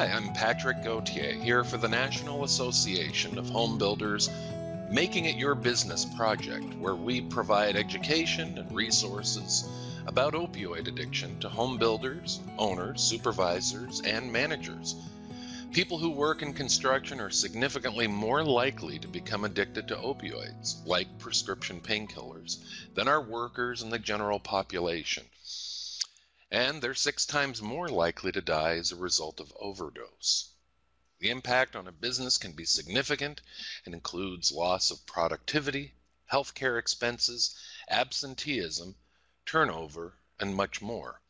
Hi, I'm Patrick Gauthier, here for the National Association of Home Builders Making It Your Business project, where we provide education and resources about opioid addiction to home builders, owners, supervisors, and managers. People who work in construction are significantly more likely to become addicted to opioids, like prescription painkillers, than are workers and the general population. And they're six times more likely to die as a result of overdose. The impact on a business can be significant and includes loss of productivity, healthcare expenses, absenteeism, turnover, and much more.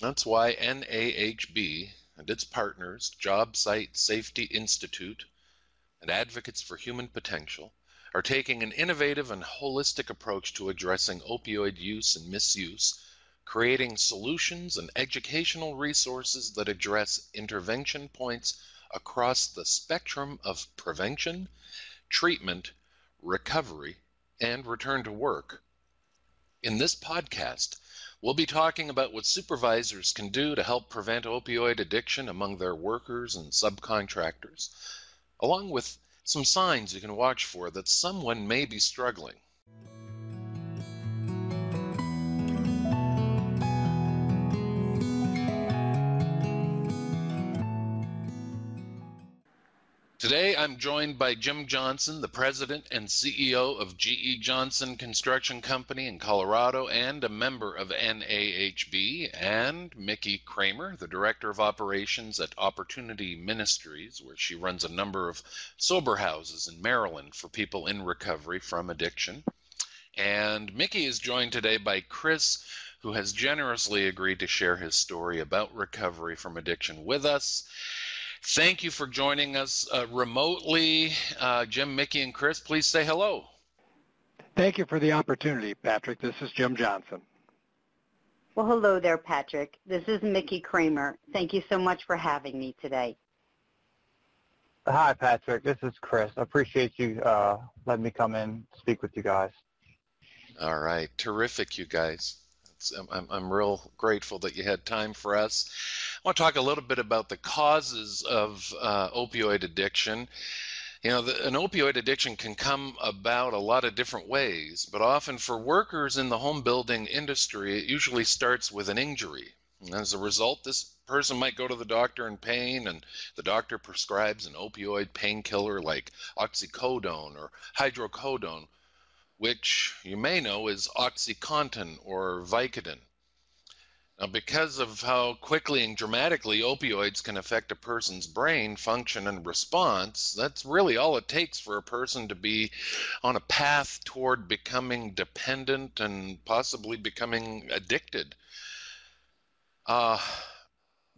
That's why NAHB and its partners, Job Site Safety Institute and Advocates for Human Potential, are taking an innovative and holistic approach to addressing opioid use and misuse, creating solutions and educational resources that address intervention points across the spectrum of prevention, treatment, recovery, and return to work. In this podcast, We'll be talking about what supervisors can do to help prevent opioid addiction among their workers and subcontractors, along with some signs you can watch for that someone may be struggling. Today, I'm joined by Jim Johnson, the president and CEO of GE Johnson Construction Company in Colorado and a member of NAHB, and Mickey Kramer, the director of operations at Opportunity Ministries, where she runs a number of sober houses in Maryland for people in recovery from addiction. And Mickey is joined today by Chris, who has generously agreed to share his story about recovery from addiction with us. Thank you for joining us uh, remotely. Uh, Jim, Mickey, and Chris, please say hello. Thank you for the opportunity, Patrick. This is Jim Johnson. Well, hello there, Patrick. This is Mickey Kramer. Thank you so much for having me today. Hi, Patrick. This is Chris. I appreciate you uh, letting me come in speak with you guys. All right. Terrific, you guys. I'm, I'm real grateful that you had time for us. I want to talk a little bit about the causes of uh, opioid addiction. You know, the, an opioid addiction can come about a lot of different ways, but often for workers in the home building industry, it usually starts with an injury. And as a result, this person might go to the doctor in pain, and the doctor prescribes an opioid painkiller like oxycodone or hydrocodone which you may know is OxyContin or Vicodin. Now, because of how quickly and dramatically opioids can affect a person's brain function and response, that's really all it takes for a person to be on a path toward becoming dependent and possibly becoming addicted. Uh,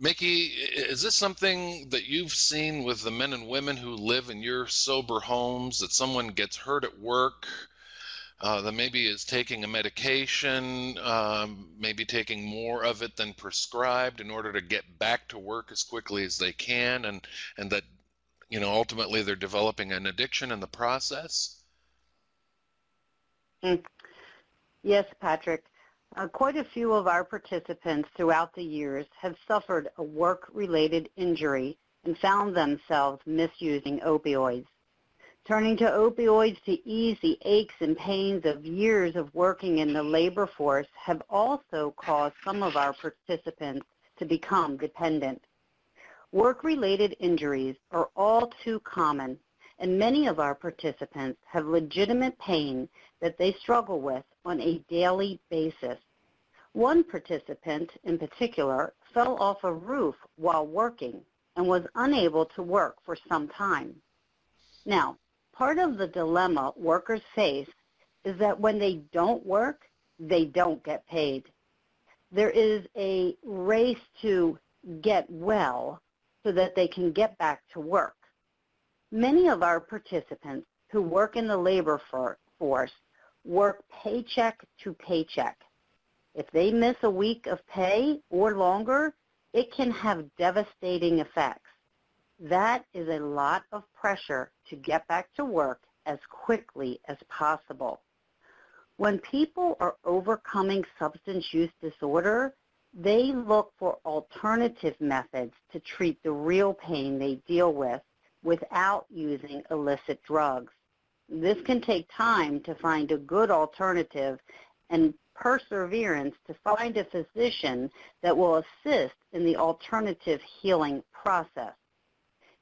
Mickey, is this something that you've seen with the men and women who live in your sober homes that someone gets hurt at work? Uh, that maybe is taking a medication, um, maybe taking more of it than prescribed in order to get back to work as quickly as they can, and and that you know ultimately they're developing an addiction in the process. Mm. Yes, Patrick. Uh, quite a few of our participants throughout the years have suffered a work-related injury and found themselves misusing opioids. Turning to opioids to ease the aches and pains of years of working in the labor force have also caused some of our participants to become dependent. Work-related injuries are all too common, and many of our participants have legitimate pain that they struggle with on a daily basis. One participant in particular fell off a roof while working and was unable to work for some time. Now, part of the dilemma workers face is that when they don't work, they don't get paid. There is a race to get well so that they can get back to work. Many of our participants who work in the labor force work paycheck to paycheck. If they miss a week of pay or longer, it can have devastating effects. That is a lot of pressure to get back to work as quickly as possible. When people are overcoming substance use disorder, They look for alternative methods to treat the real pain they deal with without using illicit drugs. This can take time to find a good alternative and perseverance to find a physician that will assist in the alternative healing process.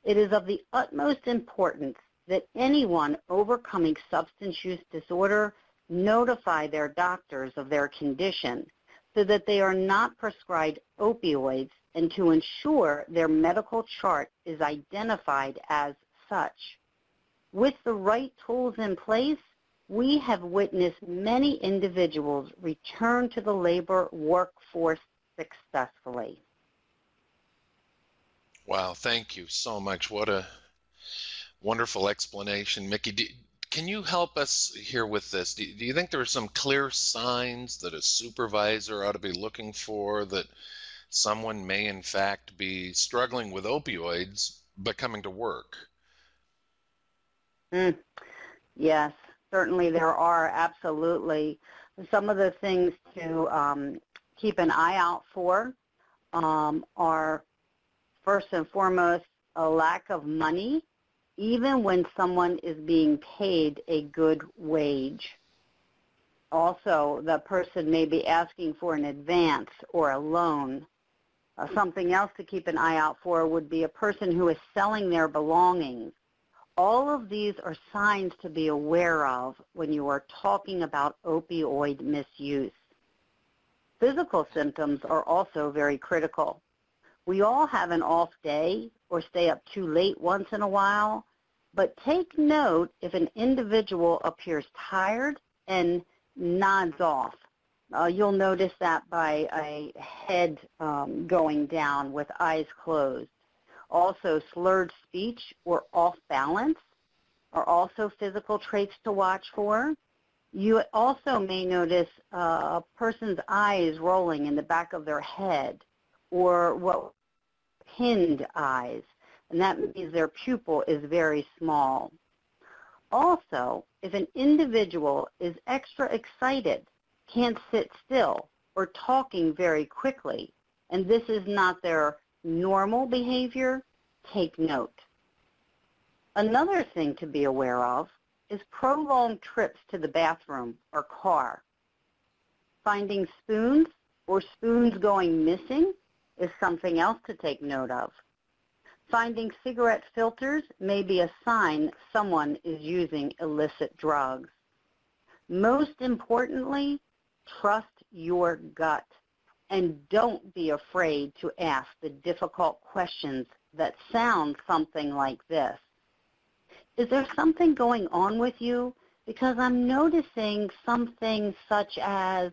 It is of the utmost importance that anyone overcoming substance use disorder notify their doctors of their condition so that they are not prescribed opioids and to ensure their medical chart is identified as such. With the right tools in place, we have witnessed many individuals return to the labor workforce successfully. Wow, thank you so much. What a wonderful explanation. Mickey, do, can you help us here with this? Do, do you think there are some clear signs that a supervisor ought to be looking for that someone may in fact be struggling with opioids but coming to work? Mm, yes, certainly there are absolutely some of the things to um, keep an eye out for um, are first and foremost a lack of money even when someone is being paid a good wage. Also, the person may be asking for an advance or a loan. Uh, something else to keep an eye out for would be a person who is selling their belongings all of these are signs to be aware of when you are talking about opioid misuse. Physical symptoms are also very critical. We all have an off day or stay up too late once in a while, but take note if an individual appears tired and nods off. Uh, you'll notice that by a head um, going down with eyes closed. Also, slurred speech or off balance are also physical traits to watch for. You also may notice uh, a person's eyes rolling in the back of their head or what pinned eyes, and that means their pupil is very small. Also, if an individual is extra excited, can't sit still, or talking very quickly, and this is not their normal behavior, take note. Another thing to be aware of is prolonged trips to the bathroom or car. Finding spoons or spoons going missing is something else to take note of. Finding cigarette filters may be a sign someone is using illicit drugs. Most importantly, trust your gut and don't be afraid to ask the difficult questions that sound something like this. Is there something going on with you? Because I'm noticing something such as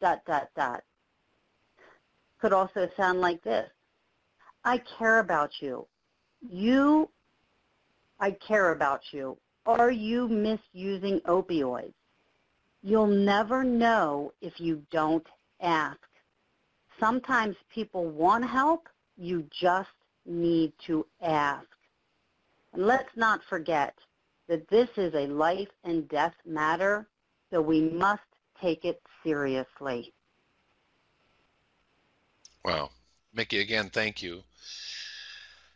dot, dot, dot. Could also sound like this. I care about you. You, I care about you. Are you misusing opioids? You'll never know if you don't ask. Sometimes people want help. You just need to ask. And let's not forget that this is a life and death matter, so we must take it seriously. Wow. Mickey, again, thank you.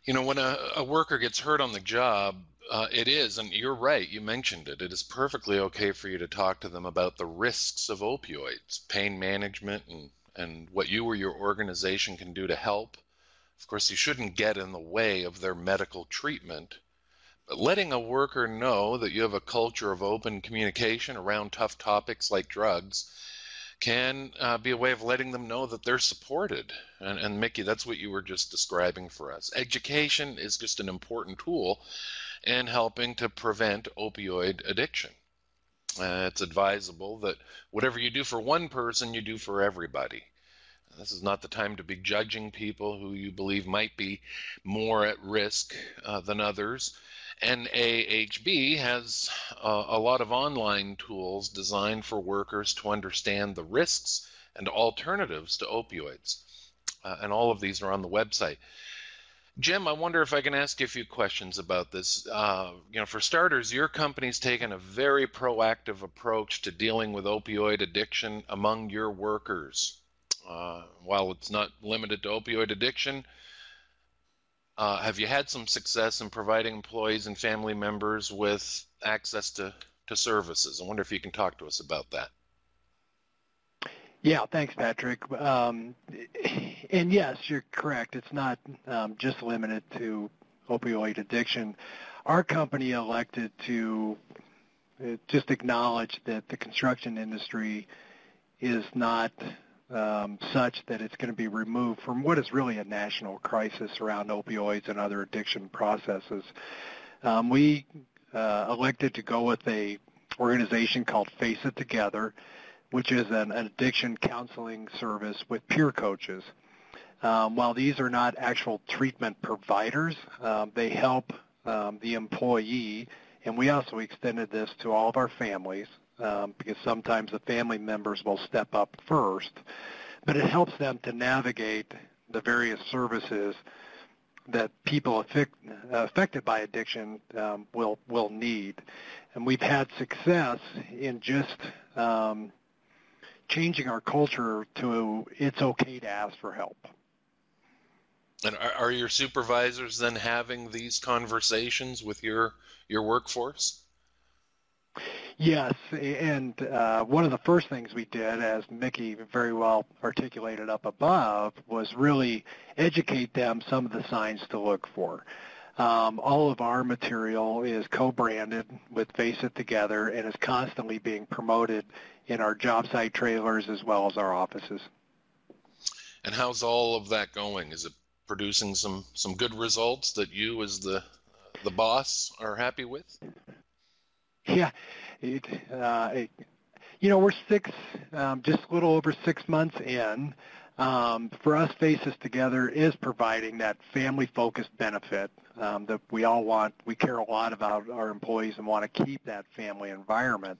You know, when a, a worker gets hurt on the job, uh, it is, and you're right, you mentioned it, it is perfectly okay for you to talk to them about the risks of opioids, pain management, and, and what you or your organization can do to help. Of course, you shouldn't get in the way of their medical treatment. But letting a worker know that you have a culture of open communication around tough topics like drugs can uh, be a way of letting them know that they're supported. And, and Mickey, that's what you were just describing for us. Education is just an important tool in helping to prevent opioid addiction. Uh, it's advisable that whatever you do for one person, you do for everybody. This is not the time to be judging people who you believe might be more at risk uh, than others. NAHB has uh, a lot of online tools designed for workers to understand the risks and alternatives to opioids. Uh, and all of these are on the website. Jim, I wonder if I can ask you a few questions about this. Uh, you know, for starters, your company's taken a very proactive approach to dealing with opioid addiction among your workers uh, while it's not limited to opioid addiction, uh, have you had some success in providing employees and family members with access to, to services? I wonder if you can talk to us about that. Yeah, thanks, Patrick. Um, and yes, you're correct. It's not um, just limited to opioid addiction. Our company elected to uh, just acknowledge that the construction industry is not um, such that it's going to be removed from what is really a national crisis around opioids and other addiction processes. Um, we uh, elected to go with a organization called Face It Together, which is an, an addiction counseling service with peer coaches. Um, while these are not actual treatment providers, um, they help um, the employee, and we also extended this to all of our families um, because sometimes the family members will step up first, but it helps them to navigate the various services that people affect, affected by addiction um, will will need, and we've had success in just um, changing our culture to it's okay to ask for help. And are, are your supervisors then having these conversations with your your workforce? Yes, and uh, one of the first things we did, as Mickey very well articulated up above, was really educate them some of the signs to look for. Um, all of our material is co-branded with Face It Together and is constantly being promoted in our job site trailers as well as our offices. And how's all of that going? Is it producing some some good results that you as the the boss are happy with? Yeah, it, uh, it, you know, we're six, um, just a little over six months in. Um, for us, Face It Together is providing that family-focused benefit um, that we all want. We care a lot about our employees and want to keep that family environment.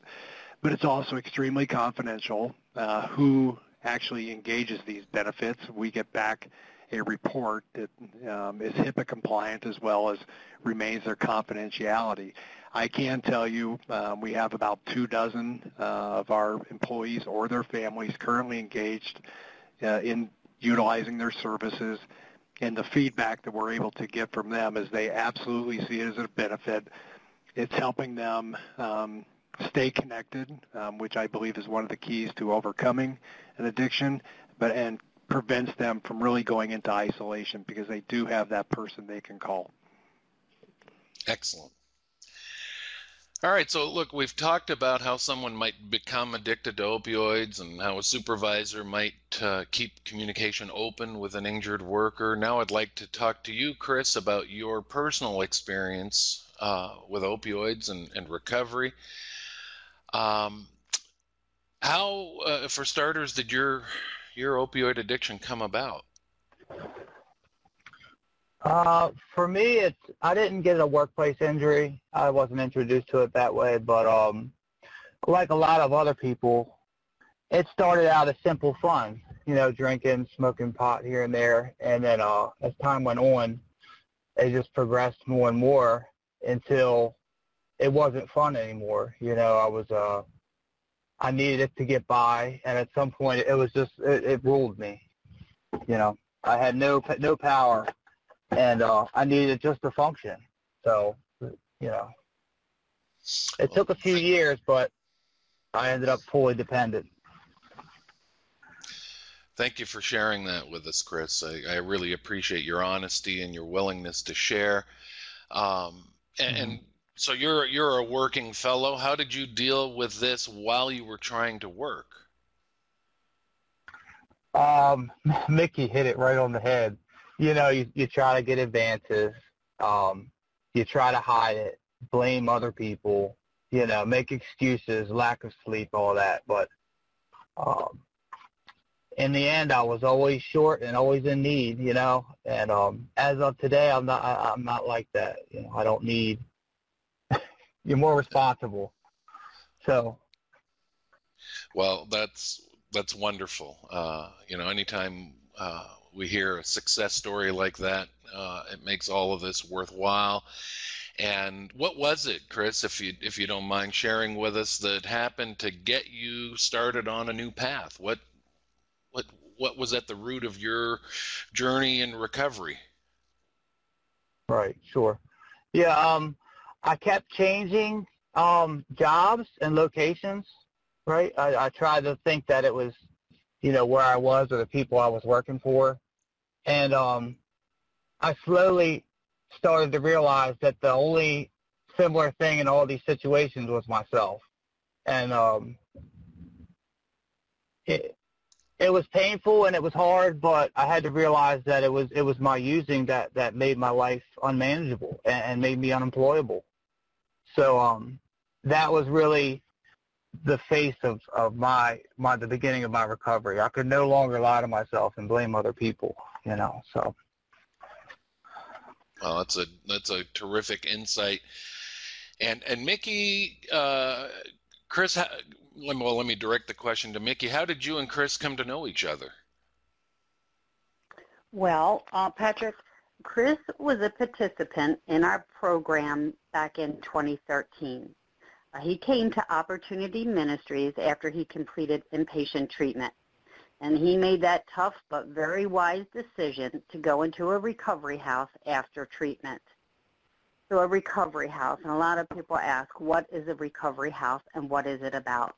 But it's also extremely confidential uh, who actually engages these benefits. We get back a report that um, is HIPAA compliant as well as remains their confidentiality. I can tell you um, we have about two dozen uh, of our employees or their families currently engaged uh, in utilizing their services. And the feedback that we're able to get from them is they absolutely see it as a benefit. It's helping them um, stay connected, um, which I believe is one of the keys to overcoming an addiction, but and prevents them from really going into isolation because they do have that person they can call. Excellent. All right, so look, we've talked about how someone might become addicted to opioids and how a supervisor might uh, keep communication open with an injured worker. Now I'd like to talk to you, Chris, about your personal experience uh, with opioids and, and recovery. Um, how, uh, for starters, did your your opioid addiction come about? Uh, for me, it's I didn't get a workplace injury. I wasn't introduced to it that way, but um, like a lot of other people, it started out as simple fun. You know, drinking, smoking pot here and there, and then uh, as time went on, it just progressed more and more until it wasn't fun anymore. You know, I was uh, I needed it to get by, and at some point, it was just it, it ruled me. You know, I had no no power and uh, I needed just to function. So, you know, it took a few years, but I ended up fully dependent. Thank you for sharing that with us, Chris. I, I really appreciate your honesty and your willingness to share. Um, and, mm-hmm. and so you're you're a working fellow. How did you deal with this while you were trying to work? Um, Mickey hit it right on the head you know, you, you try to get advances. Um, you try to hide it, blame other people, you know, make excuses, lack of sleep, all that. But um, in the end, I was always short and always in need, you know. And um, as of today, I'm not. I, I'm not like that. You know, I don't need. You're more responsible. So. Well, that's that's wonderful. Uh, you know, anytime uh, we hear a success story like that, uh, it makes all of this worthwhile. And what was it, Chris, if you if you don't mind sharing with us, that happened to get you started on a new path? What what what was at the root of your journey and recovery? Right, sure. Yeah, um, I kept changing um, jobs and locations. Right, I, I tried to think that it was, you know, where I was or the people I was working for, and um, I slowly started to realize that the only similar thing in all these situations was myself, and um, it it was painful and it was hard, but I had to realize that it was it was my using that that made my life unmanageable and, and made me unemployable. So um, that was really the face of, of my my the beginning of my recovery. I could no longer lie to myself and blame other people, you know. So well, that's a that's a terrific insight. And and Mickey, uh, Chris, well, let me direct the question to Mickey. How did you and Chris come to know each other? Well, uh, Patrick, Chris was a participant in our program back in 2013. Uh, he came to Opportunity Ministries after he completed inpatient treatment. And he made that tough but very wise decision to go into a recovery house after treatment. So a recovery house, and a lot of people ask, what is a recovery house and what is it about?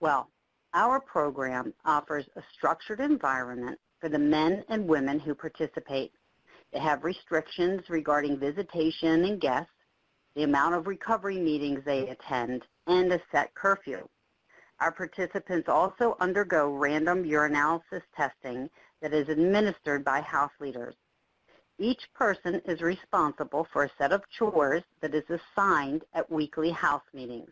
Well, our program offers a structured environment for the men and women who participate. They have restrictions regarding visitation and guests, the amount of recovery meetings they attend, and a set curfew. Our participants also undergo random urinalysis testing that is administered by house leaders. Each person is responsible for a set of chores that is assigned at weekly house meetings.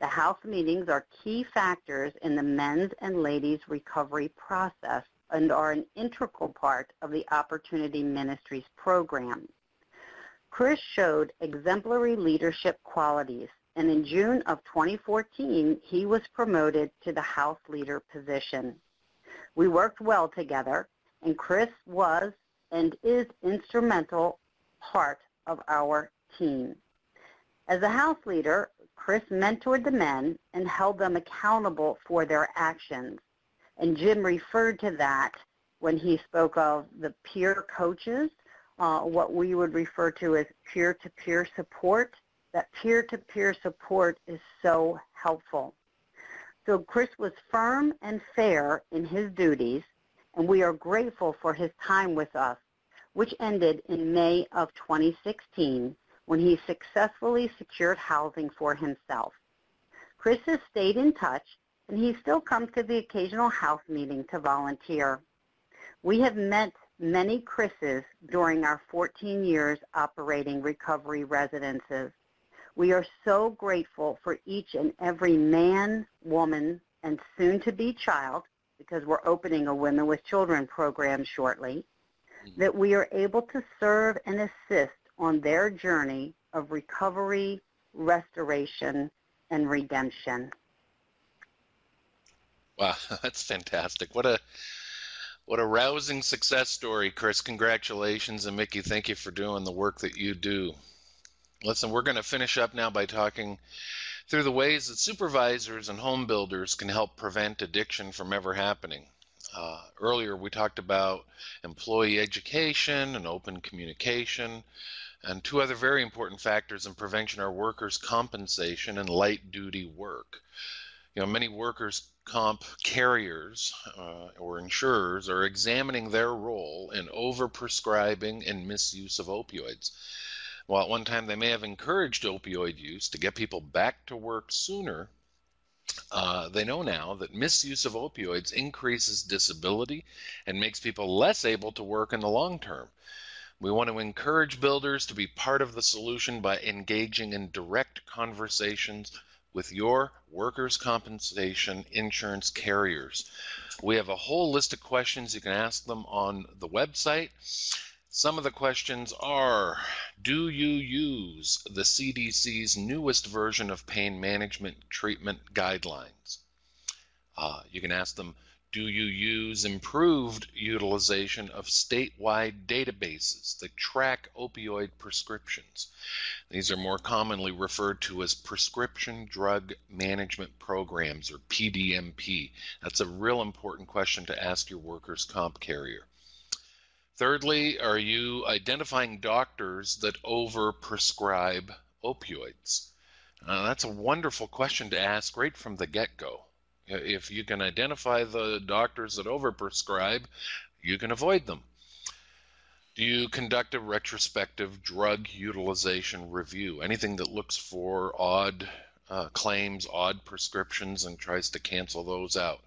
The house meetings are key factors in the men's and ladies' recovery process and are an integral part of the Opportunity Ministries program. Chris showed exemplary leadership qualities, and in June of 2014, he was promoted to the house leader position. We worked well together, and Chris was and is instrumental part of our team. As a house leader, Chris mentored the men and held them accountable for their actions. And Jim referred to that when he spoke of the peer coaches, uh, what we would refer to as peer-to-peer support. That peer-to-peer support is so helpful. So Chris was firm and fair in his duties, and we are grateful for his time with us, which ended in May of 2016 when he successfully secured housing for himself. Chris has stayed in touch, and he still comes to the occasional house meeting to volunteer. We have met many Chris's during our 14 years operating recovery residences. We are so grateful for each and every man, woman, and soon-to-be child, because we're opening a Women with Children program shortly, mm-hmm. that we are able to serve and assist on their journey of recovery, restoration, and redemption. Wow, that's fantastic. What a what a rousing success story, Chris. Congratulations and Mickey, thank you for doing the work that you do. Listen, we're going to finish up now by talking through the ways that supervisors and home builders can help prevent addiction from ever happening. Uh, earlier, we talked about employee education and open communication. And two other very important factors in prevention are workers' compensation and light duty work. You know, many workers' comp carriers uh, or insurers are examining their role in overprescribing and misuse of opioids. While at one time they may have encouraged opioid use to get people back to work sooner, uh, they know now that misuse of opioids increases disability and makes people less able to work in the long term. We want to encourage builders to be part of the solution by engaging in direct conversations with your workers' compensation insurance carriers. We have a whole list of questions you can ask them on the website. Some of the questions are Do you use the CDC's newest version of pain management treatment guidelines? Uh, you can ask them do you use improved utilization of statewide databases that track opioid prescriptions? These are more commonly referred to as prescription drug management programs or PDMP. That's a real important question to ask your workers' comp carrier. Thirdly, are you identifying doctors that overprescribe opioids? Uh, that's a wonderful question to ask right from the get go. If you can identify the doctors that overprescribe, you can avoid them. Do you conduct a retrospective drug utilization review? Anything that looks for odd uh, claims, odd prescriptions, and tries to cancel those out?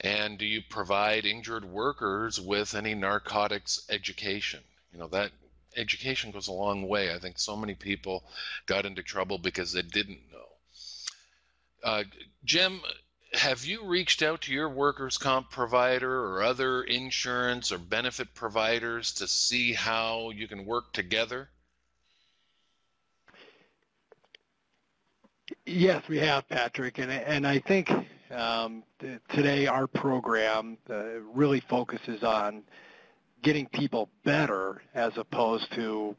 And do you provide injured workers with any narcotics education? You know, that education goes a long way. I think so many people got into trouble because they didn't know. Uh, Jim, have you reached out to your workers' comp provider or other insurance or benefit providers to see how you can work together? Yes, we have, Patrick, and and I think um, today our program uh, really focuses on getting people better as opposed to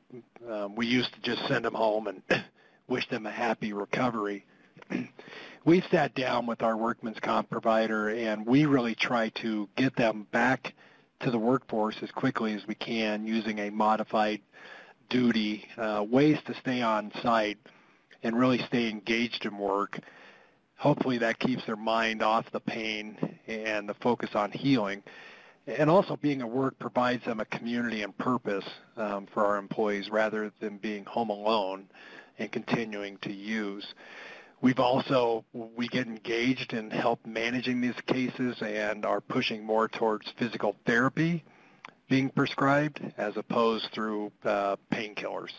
um, we used to just send them home and wish them a happy recovery. we sat down with our workman's comp provider and we really try to get them back to the workforce as quickly as we can using a modified duty, uh, ways to stay on site and really stay engaged in work. Hopefully that keeps their mind off the pain and the focus on healing. And also being at work provides them a community and purpose um, for our employees rather than being home alone and continuing to use. We've also, we get engaged in help managing these cases and are pushing more towards physical therapy being prescribed as opposed through uh, painkillers.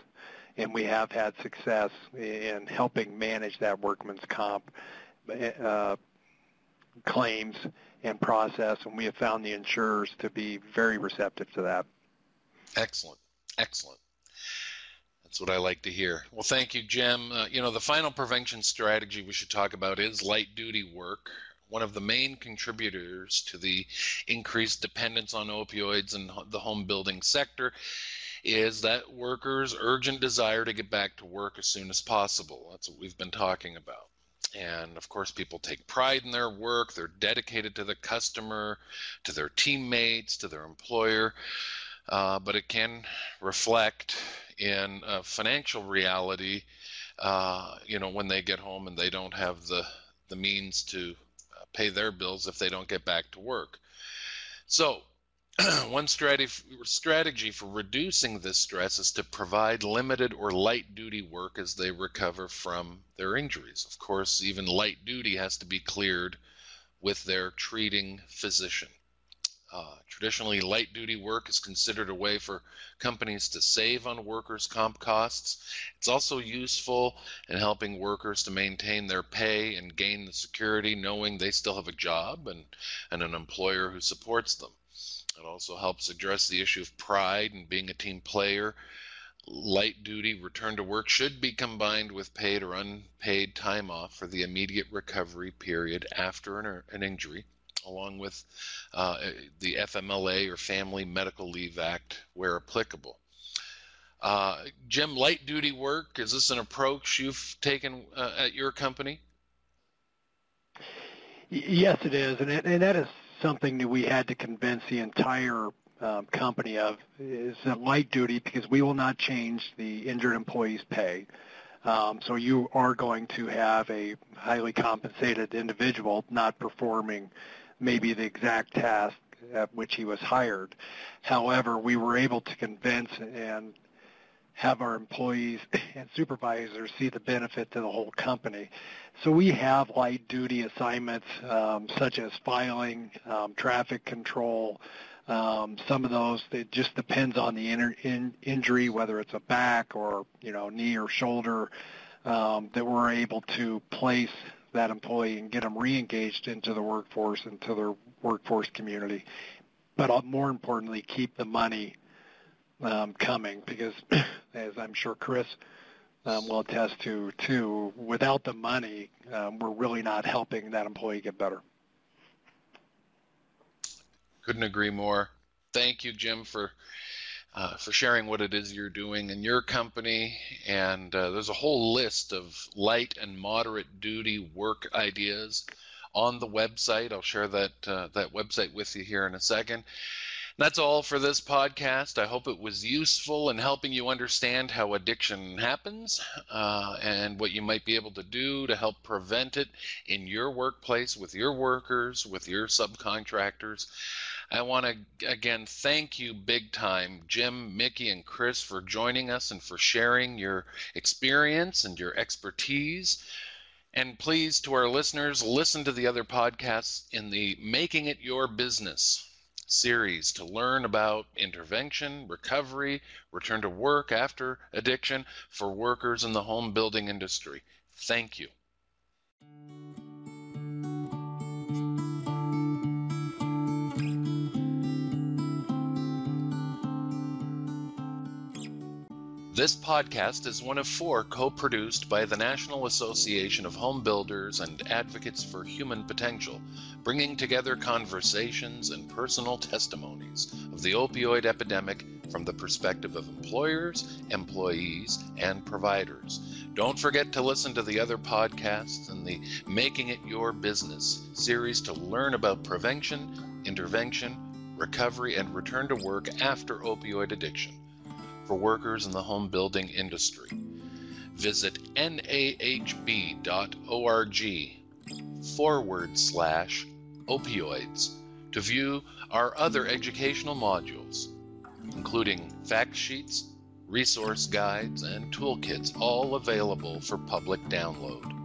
And we have had success in helping manage that workman's comp uh, claims and process, and we have found the insurers to be very receptive to that. Excellent, excellent. That's what I like to hear. Well, thank you, Jim. Uh, you know, the final prevention strategy we should talk about is light duty work. One of the main contributors to the increased dependence on opioids in the home building sector is that workers' urgent desire to get back to work as soon as possible. That's what we've been talking about. And of course, people take pride in their work. They're dedicated to the customer, to their teammates, to their employer. Uh, but it can reflect in a financial reality, uh, you know, when they get home and they don't have the, the means to uh, pay their bills if they don't get back to work. So, one strategy for reducing this stress is to provide limited or light duty work as they recover from their injuries. Of course, even light duty has to be cleared with their treating physician. Uh, traditionally, light duty work is considered a way for companies to save on workers' comp costs. It's also useful in helping workers to maintain their pay and gain the security knowing they still have a job and, and an employer who supports them. It also helps address the issue of pride and being a team player. Light duty return to work should be combined with paid or unpaid time off for the immediate recovery period after an, an injury along with uh, the FMLA or Family Medical Leave Act where applicable. Uh, Jim, light duty work, is this an approach you've taken uh, at your company? Yes, it is. And, it, and that is something that we had to convince the entire um, company of is light duty because we will not change the injured employee's pay. Um, so you are going to have a highly compensated individual not performing maybe the exact task at which he was hired. However, we were able to convince and have our employees and supervisors see the benefit to the whole company. So we have light duty assignments um, such as filing, um, traffic control. Um, some of those, it just depends on the in, in, injury, whether it's a back or you know knee or shoulder, um, that we're able to place that employee and get them re-engaged into the workforce, into their workforce community. But uh, more importantly, keep the money um, coming because, as I'm sure Chris um, will attest to too, without the money, um, we're really not helping that employee get better. Couldn't agree more. Thank you, Jim, for uh, for sharing what it is you're doing in your company. And uh, there's a whole list of light and moderate duty work ideas on the website. I'll share that uh, that website with you here in a second. That's all for this podcast. I hope it was useful in helping you understand how addiction happens uh, and what you might be able to do to help prevent it in your workplace, with your workers, with your subcontractors. I want to again thank you big time, Jim, Mickey, and Chris, for joining us and for sharing your experience and your expertise. And please, to our listeners, listen to the other podcasts in the Making It Your Business series to learn about intervention, recovery, return to work after addiction for workers in the home building industry. Thank you. This podcast is one of four co produced by the National Association of Home Builders and Advocates for Human Potential, bringing together conversations and personal testimonies of the opioid epidemic from the perspective of employers, employees, and providers. Don't forget to listen to the other podcasts in the Making It Your Business series to learn about prevention, intervention, recovery, and return to work after opioid addiction for workers in the home building industry. Visit nahb.org forward slash opioids to view our other educational modules, including fact sheets, resource guides, and toolkits, all available for public download.